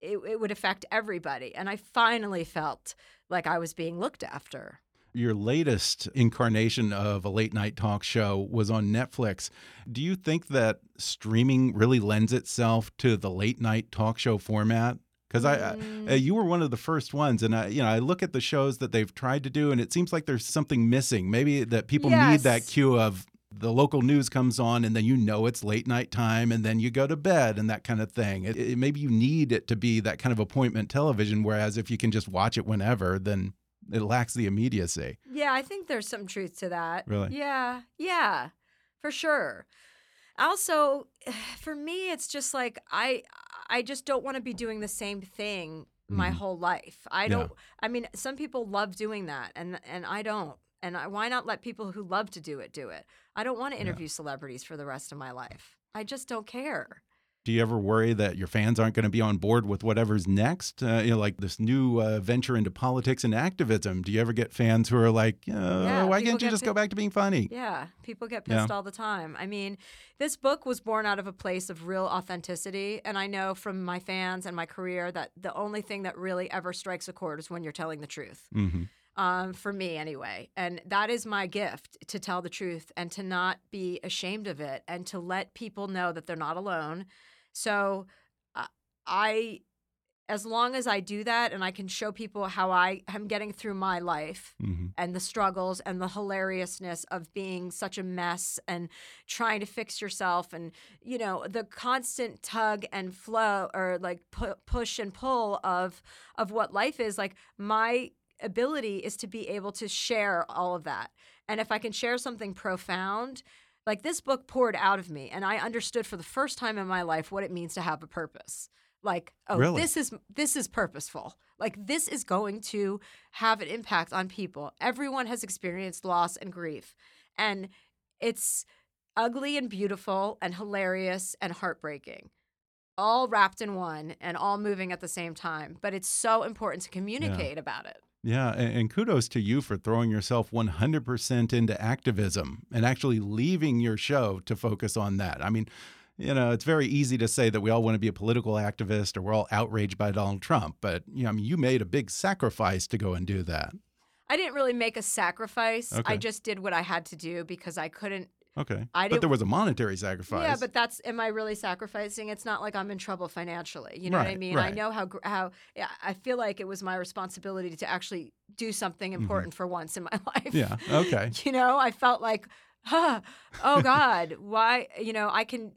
it, it would affect everybody. And I finally felt like I was being looked after. Your latest incarnation of a late night talk show was on Netflix. Do you think that streaming really lends itself to the late night talk show format? Because I, I- Mm. you were one of the first ones, and I, you know, I look at the shows that they've tried to do, and it seems like there's something missing. Maybe that people need that cue of the local news comes on, and then you know it's late night time, and then you go to bed, and that kind of thing. It, it- maybe you need it to be that kind of appointment television. Whereas if you can just watch it whenever, then it lacks the immediacy. Yeah, I think there's some truth to that. Really? Yeah, yeah, for sure. Also, for me, it's just like I, I just don't want to be doing the same thing my Mhm. whole life. I don't. I mean, some people love doing that, and and I don't. And I, why not let people who love to do it do it? I don't want to Yeah. interview celebrities for the rest of my life. I just don't care. Do you ever worry that your fans aren't going to be on board with whatever's next? Uh, you know, like this new uh, venture into politics and activism. Do you ever get fans who are like, uh, Yeah, "Why can't you just go back to being funny?" Yeah, people get Yeah. pissed all the time. I mean, this book was born out of a place of real authenticity. And I know from my fans and my career that the only thing that really ever strikes a chord is when you're telling the truth. hmm um, for me anyway. And that is my gift to tell the truth and to not be ashamed of it and to let people know that they're not alone. So uh, I, as long as I do that and I can show people how I am getting through my life hmm and the struggles and the hilariousness of being such a mess and trying to fix yourself and you know the constant tug and flow or like pu- push and pull of of what life is like my ability is to be able to share all of that. And if i can share something profound like this book poured out of me and i understood for the first time in my life what it means to have a purpose. Like oh Really? this is this is purposeful. Like this is going to have an impact on people. Everyone has experienced loss and grief and it's ugly and beautiful and hilarious and heartbreaking all wrapped in one and all moving at the same time but it's so important to communicate about it Yeah, and, and kudos to you for throwing yourself 100% into activism and actually leaving your show to focus on that. I mean, you know, it's very easy to say that we all want to be a political activist or we're all outraged by Donald Trump, but you know, I mean, you made a big sacrifice to go and do that. i didn't really make a sacrifice Okay. i just did what i had to do because i couldn't Okay. I but there was a monetary sacrifice. Yeah, but that's am I really sacrificing? It's not like I'm in trouble financially. You know what I Right, mean? I know how how yeah, I feel like it was my responsibility to actually do something important for once in my life. Mm-hmm. yeah, okay. You know, I felt like, huh, oh God, why? You know, I can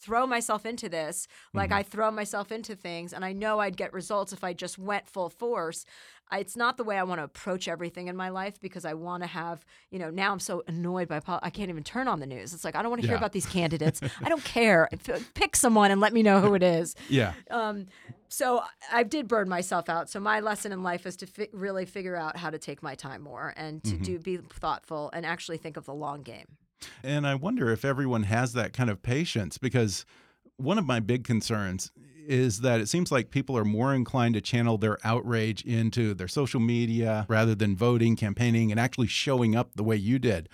throw myself into this like Mm-hmm. I throw myself into things, and I know I'd get results if I just went full force. I, it's not the way I want to approach everything in my life because I want to have, you know, now I'm so annoyed by, pol- I can't even turn on the news. It's like, I don't want to hear about these candidates. I don't care. Pick someone and let me know who it is. Yeah. Um, so I did burn myself out. So my lesson in life is to fi- really figure out how to take my time more and to do be thoughtful and actually think of the long game. And I wonder if everyone has that kind of patience because one of my big concerns is that it seems like people are more inclined to channel their outrage into their social media rather than voting, campaigning, and actually showing up the way you did.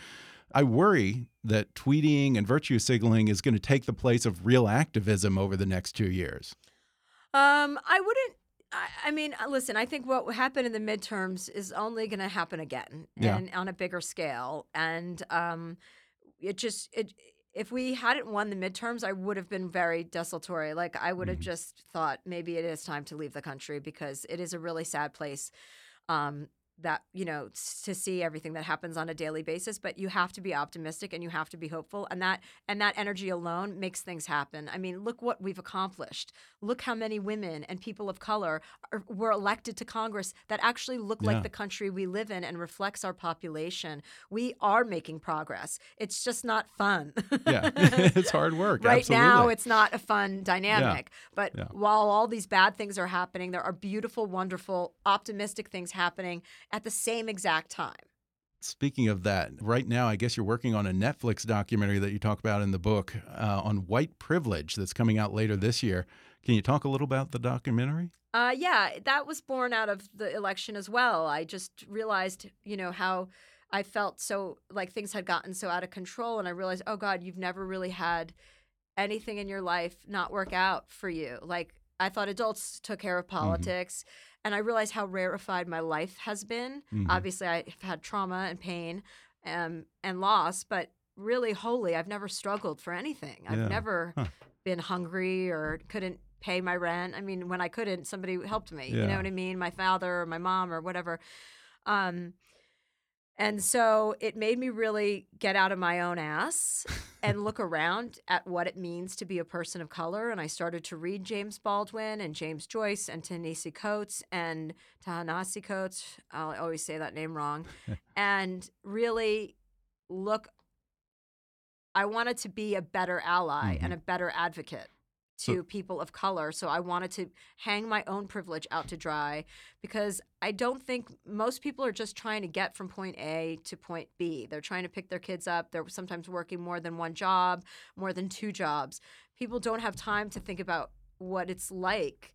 I worry that tweeting and virtue signaling is going to take the place of real activism over the next two years. Um, I wouldn't. I, mean, uh, listen. I think what happened in the midterms is only going to happen again, Yeah. and on a bigger scale. And um, it just it. If we hadn't won the midterms, I would have been very desultory. Like I would have Mhm. just thought maybe it is time to leave the country because it is a really sad place. Um, that you know to see everything that happens on a daily basis but you have to be optimistic and you have to be hopeful and that and that energy alone makes things happen. I mean look what we've accomplished. Look how many women and people of color are, were elected to congress that actually look Yeah. like the country we live in and reflects our population. We are making progress. It's just not fun. Yeah, it's hard work. right now it's not a fun dynamic. But Yeah. while all these bad things are happening there are beautiful wonderful optimistic things happening at the same exact time Speaking of that, right now, I guess you're working on a Netflix documentary that you talk about in the book uh, on white privilege that's coming out later this year. Can you talk a little about the documentary? Uh, yeah, that was born out of the election as well. I just realized, you know, how I felt so like things had gotten so out of control. And I realized, oh God, you've never really had anything in your life not work out for you. Like, I thought adults took care of politics. And I realized how rarefied my life has been. Mhm. Obviously, I've had trauma and pain um, and loss, but really, wholly, I've never struggled for anything. I've Yeah. never Huh. been hungry or couldn't pay my rent. I mean, when I couldn't, somebody helped me. You know what I mean? My father or my mom or whatever. Um, and so it made me really get out of my own ass and look around at what it means to be a person of color. And I started to read James Baldwin and James Joyce and Ta-Nehisi Coates and Ta-Nehisi Coates. I'll always say that name wrong. and really look. I wanted to be a better ally and mm-hmm. a better advocate So- to people of color. So I wanted to hang my own privilege out to dry because I don't think most people are just trying to get from point A to point B. They're trying to pick their kids up. They're sometimes working more than one job, more than two jobs. People don't have time to think about what it's like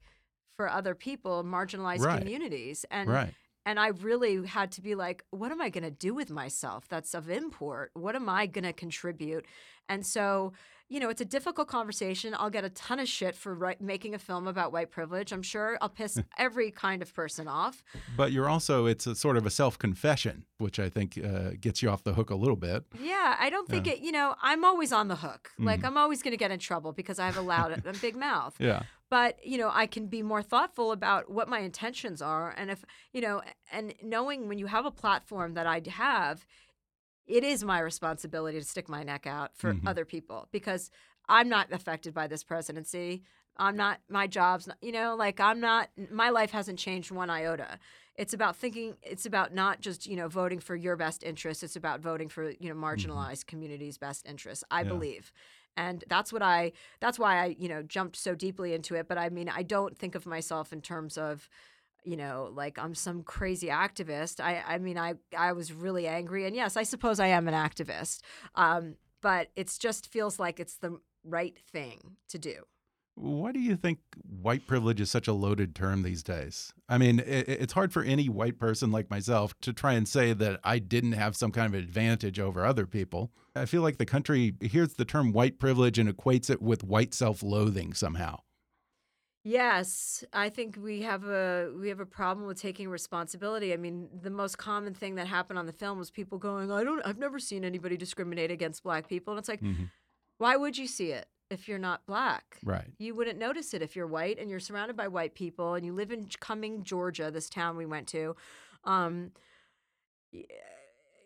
for other people, marginalized Right. communities. And right. And I really had to be like, what am I going to do with myself that's of import? What am I going to contribute? And so, you know, it's a difficult conversation. I'll get a ton of shit for right, making a film about white privilege. I'm sure I'll piss every kind of person off. But you're also, it's a sort of a self confession, which I think uh, gets you off the hook a little bit. Yeah, I don't think yeah. it, you know, I'm always on the hook. Mm -hmm. Like, I'm always going to get in trouble because I have a loud, a big mouth. Yeah but you know i can be more thoughtful about what my intentions are and if you know and knowing when you have a platform that i have it is my responsibility to stick my neck out for mm-hmm. other people because I'm not affected by this presidency. I'm not, my job's not, you know, like I'm not, my life hasn't changed one iota. It's about thinking, it's about not just, you know, voting for your best interests. It's about voting for, you know, mm-hmm. marginalized mm-hmm. communities' best interests, I yeah. believe. And that's what I, that's why I, you know, jumped so deeply into it. But I mean, I don't think of myself in terms of, you know, like I'm some crazy activist. I, I mean, I, I was really angry, and yes, I suppose I am an activist. Um, but it just feels like it's the right thing to do. Why do you think white privilege is such a loaded term these days? I mean, it, it's hard for any white person like myself to try and say that I didn't have some kind of advantage over other people. I feel like the country hears the term white privilege and equates it with white self loathing somehow. Yes, I think we have a we have a problem with taking responsibility. I mean, the most common thing that happened on the film was people going, "I don't I've never seen anybody discriminate against black people." And it's like, mm-hmm. why would you see it if you're not black? Right. You wouldn't notice it if you're white and you're surrounded by white people and you live in Cumming, Georgia, this town we went to. Um,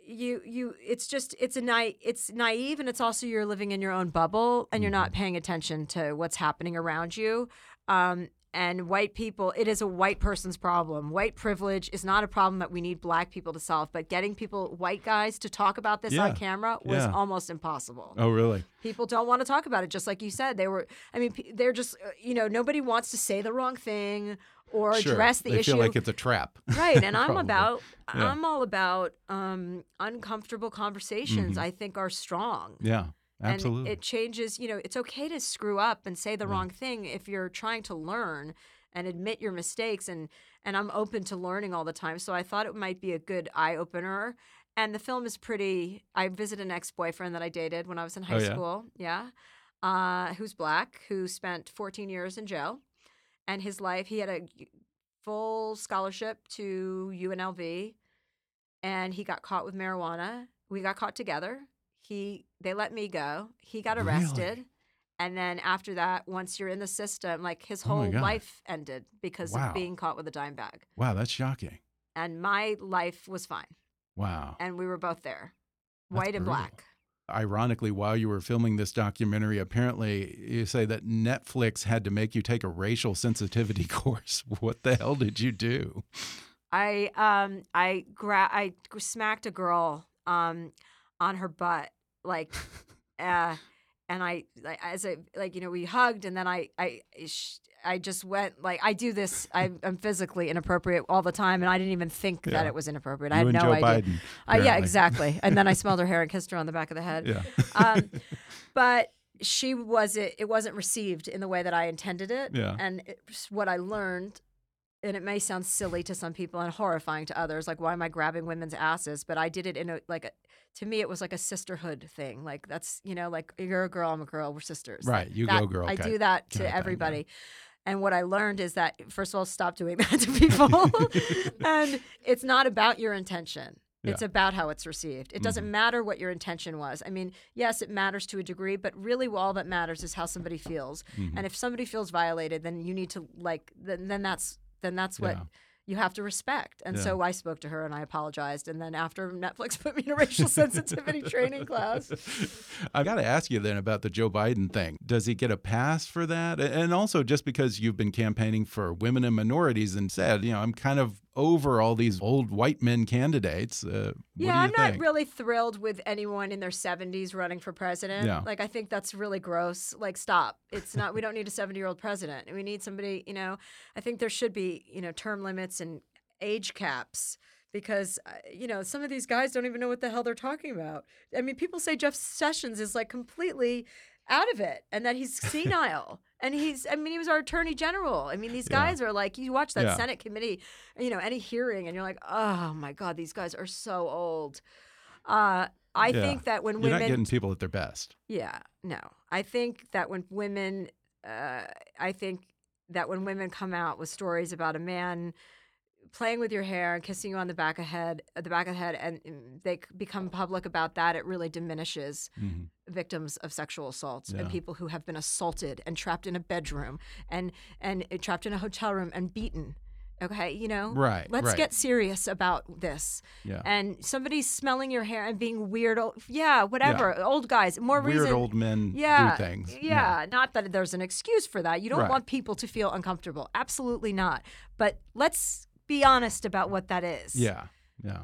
you you it's just it's a night it's naive and it's also you're living in your own bubble and you're not mm-hmm. paying attention to what's happening around you um, and white people, it is a white person's problem. White privilege is not a problem that we need black people to solve, but getting people, white guys, to talk about this yeah. on camera was yeah. almost impossible. Oh, really? People don't want to talk about it, just like you said. They were, I mean, they're just, uh, you know, nobody wants to say the wrong thing or sure. address the they issue. feel like it's a trap. Right. And I'm about, yeah. I'm all about um, uncomfortable conversations, mm-hmm. I think are strong. Yeah. Absolutely. And it changes, you know, it's okay to screw up and say the wrong thing if you're trying to learn and admit your mistakes and and I'm open to learning all the time. So I thought it might be a good eye opener. And the film is pretty I visited an ex-boyfriend that I dated when I was in high oh, yeah? school. Yeah. Uh, who's black, who spent 14 years in jail. And his life, he had a full scholarship to UNLV and he got caught with marijuana. We got caught together he they let me go. He got arrested. Really? And then after that, once you're in the system, like his oh whole oh life ended because wow. of being caught with a dime bag. Wow, that's shocking. And my life was fine. Wow. And we were both there, that's white and black. Ironically, while you were filming this documentary, apparently you say that Netflix had to make you take a racial sensitivity course. What the hell did you do? I um I gra- I smacked a girl um on her butt like uh and I like as I like you know we hugged and then I I I just went like I do this I, am physically inappropriate all the time and I didn't even think yeah. that it was inappropriate. You I had no Joe idea. Biden, uh, yeah, exactly. and then I smelled her hair and kissed her on the back of the head. Yeah. Um, but she was it. It wasn't received in the way that I intended it. Yeah. And it, what I learned and it may sound silly to some people and horrifying to others like why am i grabbing women's asses but i did it in a like a, to me it was like a sisterhood thing like that's you know like you're a girl i'm a girl we're sisters right you that, go girl i do that to everybody and what I learned is that first of all, stop doing that to people. and it's not about your intention. It's about how it's received. It doesn't mm-hmm. matter what your intention was. I mean, yes, it matters to a degree, but really all that matters is how somebody feels. Mm-hmm. And if somebody feels violated, then you need to like then, then that's then that's what yeah. you have to respect. And yeah. so I spoke to her and I apologized. And then after Netflix put me in a racial sensitivity training class. I've got to ask you then about the Joe Biden thing. Does he get a pass for that? And also, just because you've been campaigning for women and minorities and said, you know, I'm kind of over all these old white men candidates. Uh, yeah, I'm think? not really thrilled with anyone in their 70s running for president. Yeah. Like, I think that's really gross. Like, stop. It's not, we don't need a 70 year old president. We need somebody, you know, I think there should be, you know, term limits and age caps because uh, you know some of these guys don't even know what the hell they're talking about. I mean, people say Jeff Sessions is like completely out of it and that he's senile. and he's, I mean, he was our attorney general. I mean, these Yeah. guys are like, you watch that Yeah. Senate committee, you know, any hearing, and you're like, oh my God, these guys are so old. Uh, I Yeah. think that when You're women not getting people at their best. yeah, no. I think that when women, uh, I think that when women come out with stories about a man playing with your hair and kissing you on the back of head, uh, the back of the head, and mm, they become public about that, it really diminishes Mhm. victims of sexual assaults Yeah. and people who have been assaulted and trapped in a bedroom and and uh, trapped in a hotel room and beaten. Okay, you know, Right. Let's right. get serious about this. yeah. And somebody smelling your hair and being weird, old, yeah, whatever. Old guys, more Weird reason. old men yeah, do things. Yeah, not that there's an excuse for that. You don't Right. want people to feel uncomfortable. Absolutely not. But let's be honest about what that is. Yeah. Yeah.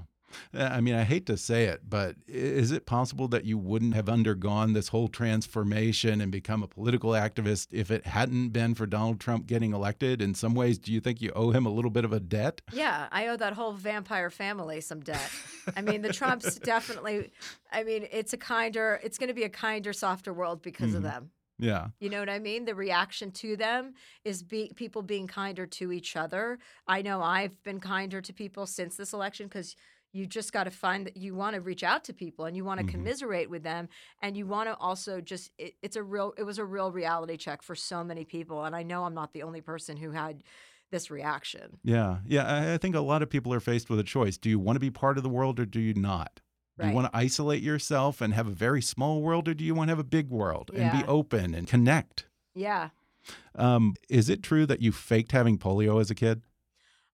Uh, I mean, I hate to say it, but is it possible that you wouldn't have undergone this whole transformation and become a political activist if it hadn't been for Donald Trump getting elected? In some ways, do you think you owe him a little bit of a debt? Yeah, I owe that whole vampire family some debt. I mean, the Trumps definitely. I mean, it's a kinder. It's going to be a kinder, softer world because of Mhm. them. Yeah. You know what I mean? The reaction to them is be, people being kinder to each other. I know I've been kinder to people since this election because you just got to find that you want to reach out to people and you want to Mhm. commiserate with them and you want to also just it, it's a real it was a real reality check for so many people and I know I'm not the only person who had this reaction. Yeah. Yeah. I, I think a lot of people are faced with a choice. Do you want to be part of the world or do you not? Do you want to isolate yourself and have a very small world or do you want to have a big world and be open and connect? Yeah. Um, is it true that you faked having polio as a kid?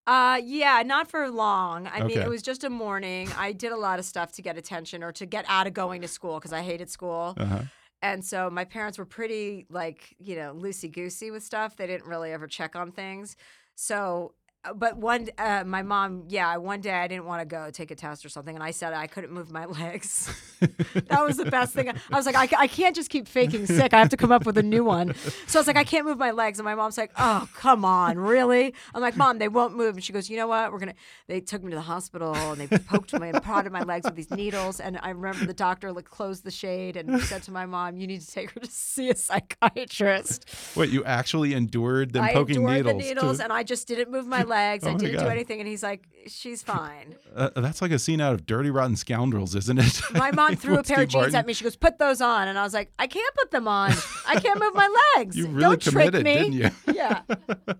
Uh yeah, not for long. I mean, it was just a morning. I did a lot of stuff to get attention or to get out of going to school because I hated school. Uh huh. And so my parents were pretty like, you know, loosey goosey with stuff. They didn't really ever check on things. So, but one, uh, my mom, yeah, one day I didn't want to go take a test or something. And I said I couldn't move my legs. that was the best thing. I was like, I, I can't just keep faking sick. I have to come up with a new one. So I was like, I can't move my legs. And my mom's like, oh, come on, really? I'm like, mom, they won't move. And she goes, you know what? We're going to, they took me to the hospital and they poked me and prodded my legs with these needles. And I remember the doctor like closed the shade and said to my mom, you need to take her to see a psychiatrist. Wait, you actually endured them I poking endured needles? the needles to- and I just didn't move my legs. Oh I didn't do anything. And he's like, she's fine. uh, that's like a scene out of Dirty Rotten Scoundrels, isn't it? My mom threw a pair of jeans Martin. at me. She goes, "Put those on," and I was like, "I can't put them on. I can't move my legs. You really Don't trick me." didn't you? yeah,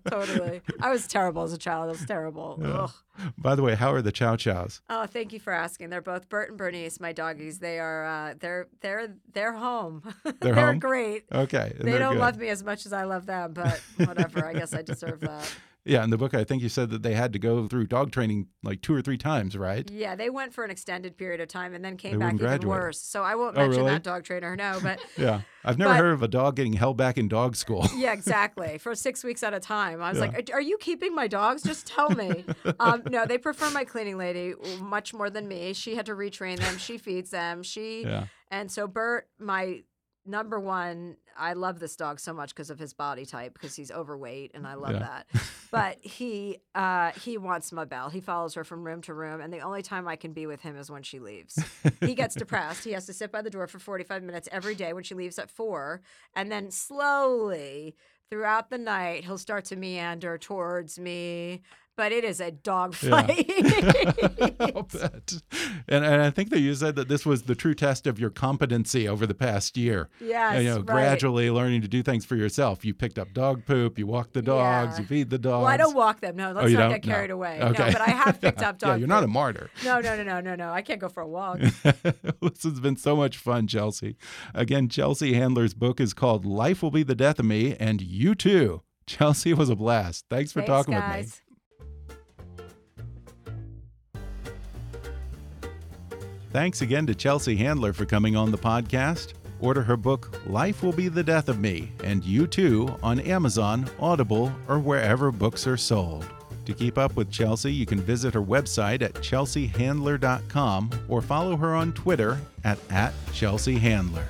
totally. I was terrible as a child. I was terrible. Ugh. By the way, how are the Chow Chows? Oh, thank you for asking. They're both Bert and Bernice, my doggies. They are uh, they're they're they're home. They're home? great. Okay, They don't good. love me as much as I love them, but whatever. I guess I deserve that. Yeah, in the book, I think you said that they had to go through dog training like two or three times, right? Yeah, they went for an extended period of time and then came They back even graduate. worse. So I won't Oh, mention really? that dog trainer. No, but Yeah, I've never But- heard of a dog getting held back in dog school. Yeah, exactly. For six weeks at a time. I was Yeah. like, "Are are you keeping my dogs? Just tell me. um, no, they prefer my cleaning lady much more than me. She had to retrain them. She feeds them. She yeah, and so Bert, my number one, I love this dog so much because of his body type because he's overweight and I love Yeah. that. But he uh, he wants my bell. He follows her from room to room, and the only time I can be with him is when she leaves. he gets depressed. He has to sit by the door for 45 minutes every day when she leaves at four. And then slowly throughout the night, he'll start to meander towards me. But it is a dog Yeah. I'll bet. And, and I think that you said that this was the true test of your competency over the past year. yes. And, you know, right. gradually learning to do things for yourself. You picked up dog poop, you walk the dogs, Yeah. you feed the dogs. Well, I don't walk them. No, let's Oh, not get carried No. away. Okay. No, but I have picked up dog. yeah, you're not a martyr. No, no, no, no, no, no. I can't go for a walk. this has been so much fun, Chelsea. Again, Chelsea Handler's book is called Life Will Be the Death of Me, and you too. Chelsea was a blast. Thanks for Thanks, talking with me. Thanks again to Chelsea Handler for coming on the podcast. Order her book, Life Will Be the Death of Me, and You Too on Amazon, Audible, or wherever books are sold. To keep up with Chelsea, you can visit her website at chelseahandler.com or follow her on Twitter at, at chelseahandler.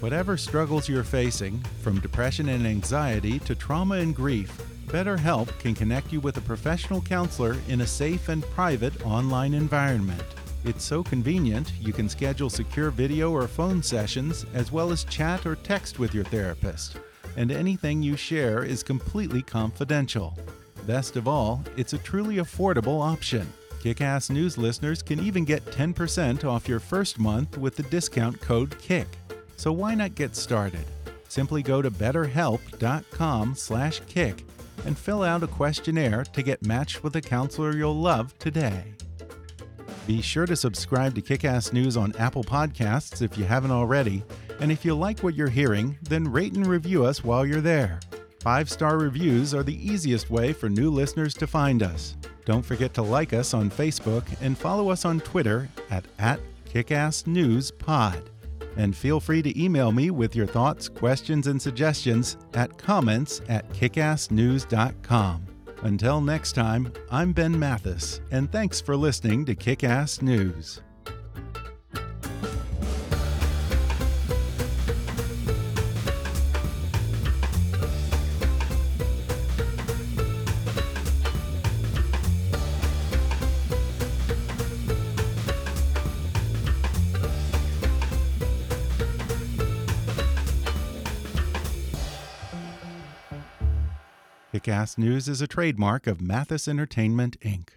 Whatever struggles you're facing, from depression and anxiety to trauma and grief, BetterHelp can connect you with a professional counselor in a safe and private online environment. It's so convenient, you can schedule secure video or phone sessions, as well as chat or text with your therapist. And anything you share is completely confidential. Best of all, it's a truly affordable option. Kickass News listeners can even get 10% off your first month with the discount code KICK. So why not get started? Simply go to betterhelp.com/kick and fill out a questionnaire to get matched with a counselor you'll love today. Be sure to subscribe to Kickass News on Apple Podcasts if you haven't already, and if you like what you're hearing, then rate and review us while you're there. Five star reviews are the easiest way for new listeners to find us. Don't forget to like us on Facebook and follow us on Twitter at, at KickassNewsPod. And feel free to email me with your thoughts, questions, and suggestions at comments at kickassnews.com. Until next time, I'm Ben Mathis, and thanks for listening to Kickass News. Kickass News is a trademark of Mathis Entertainment, Inc.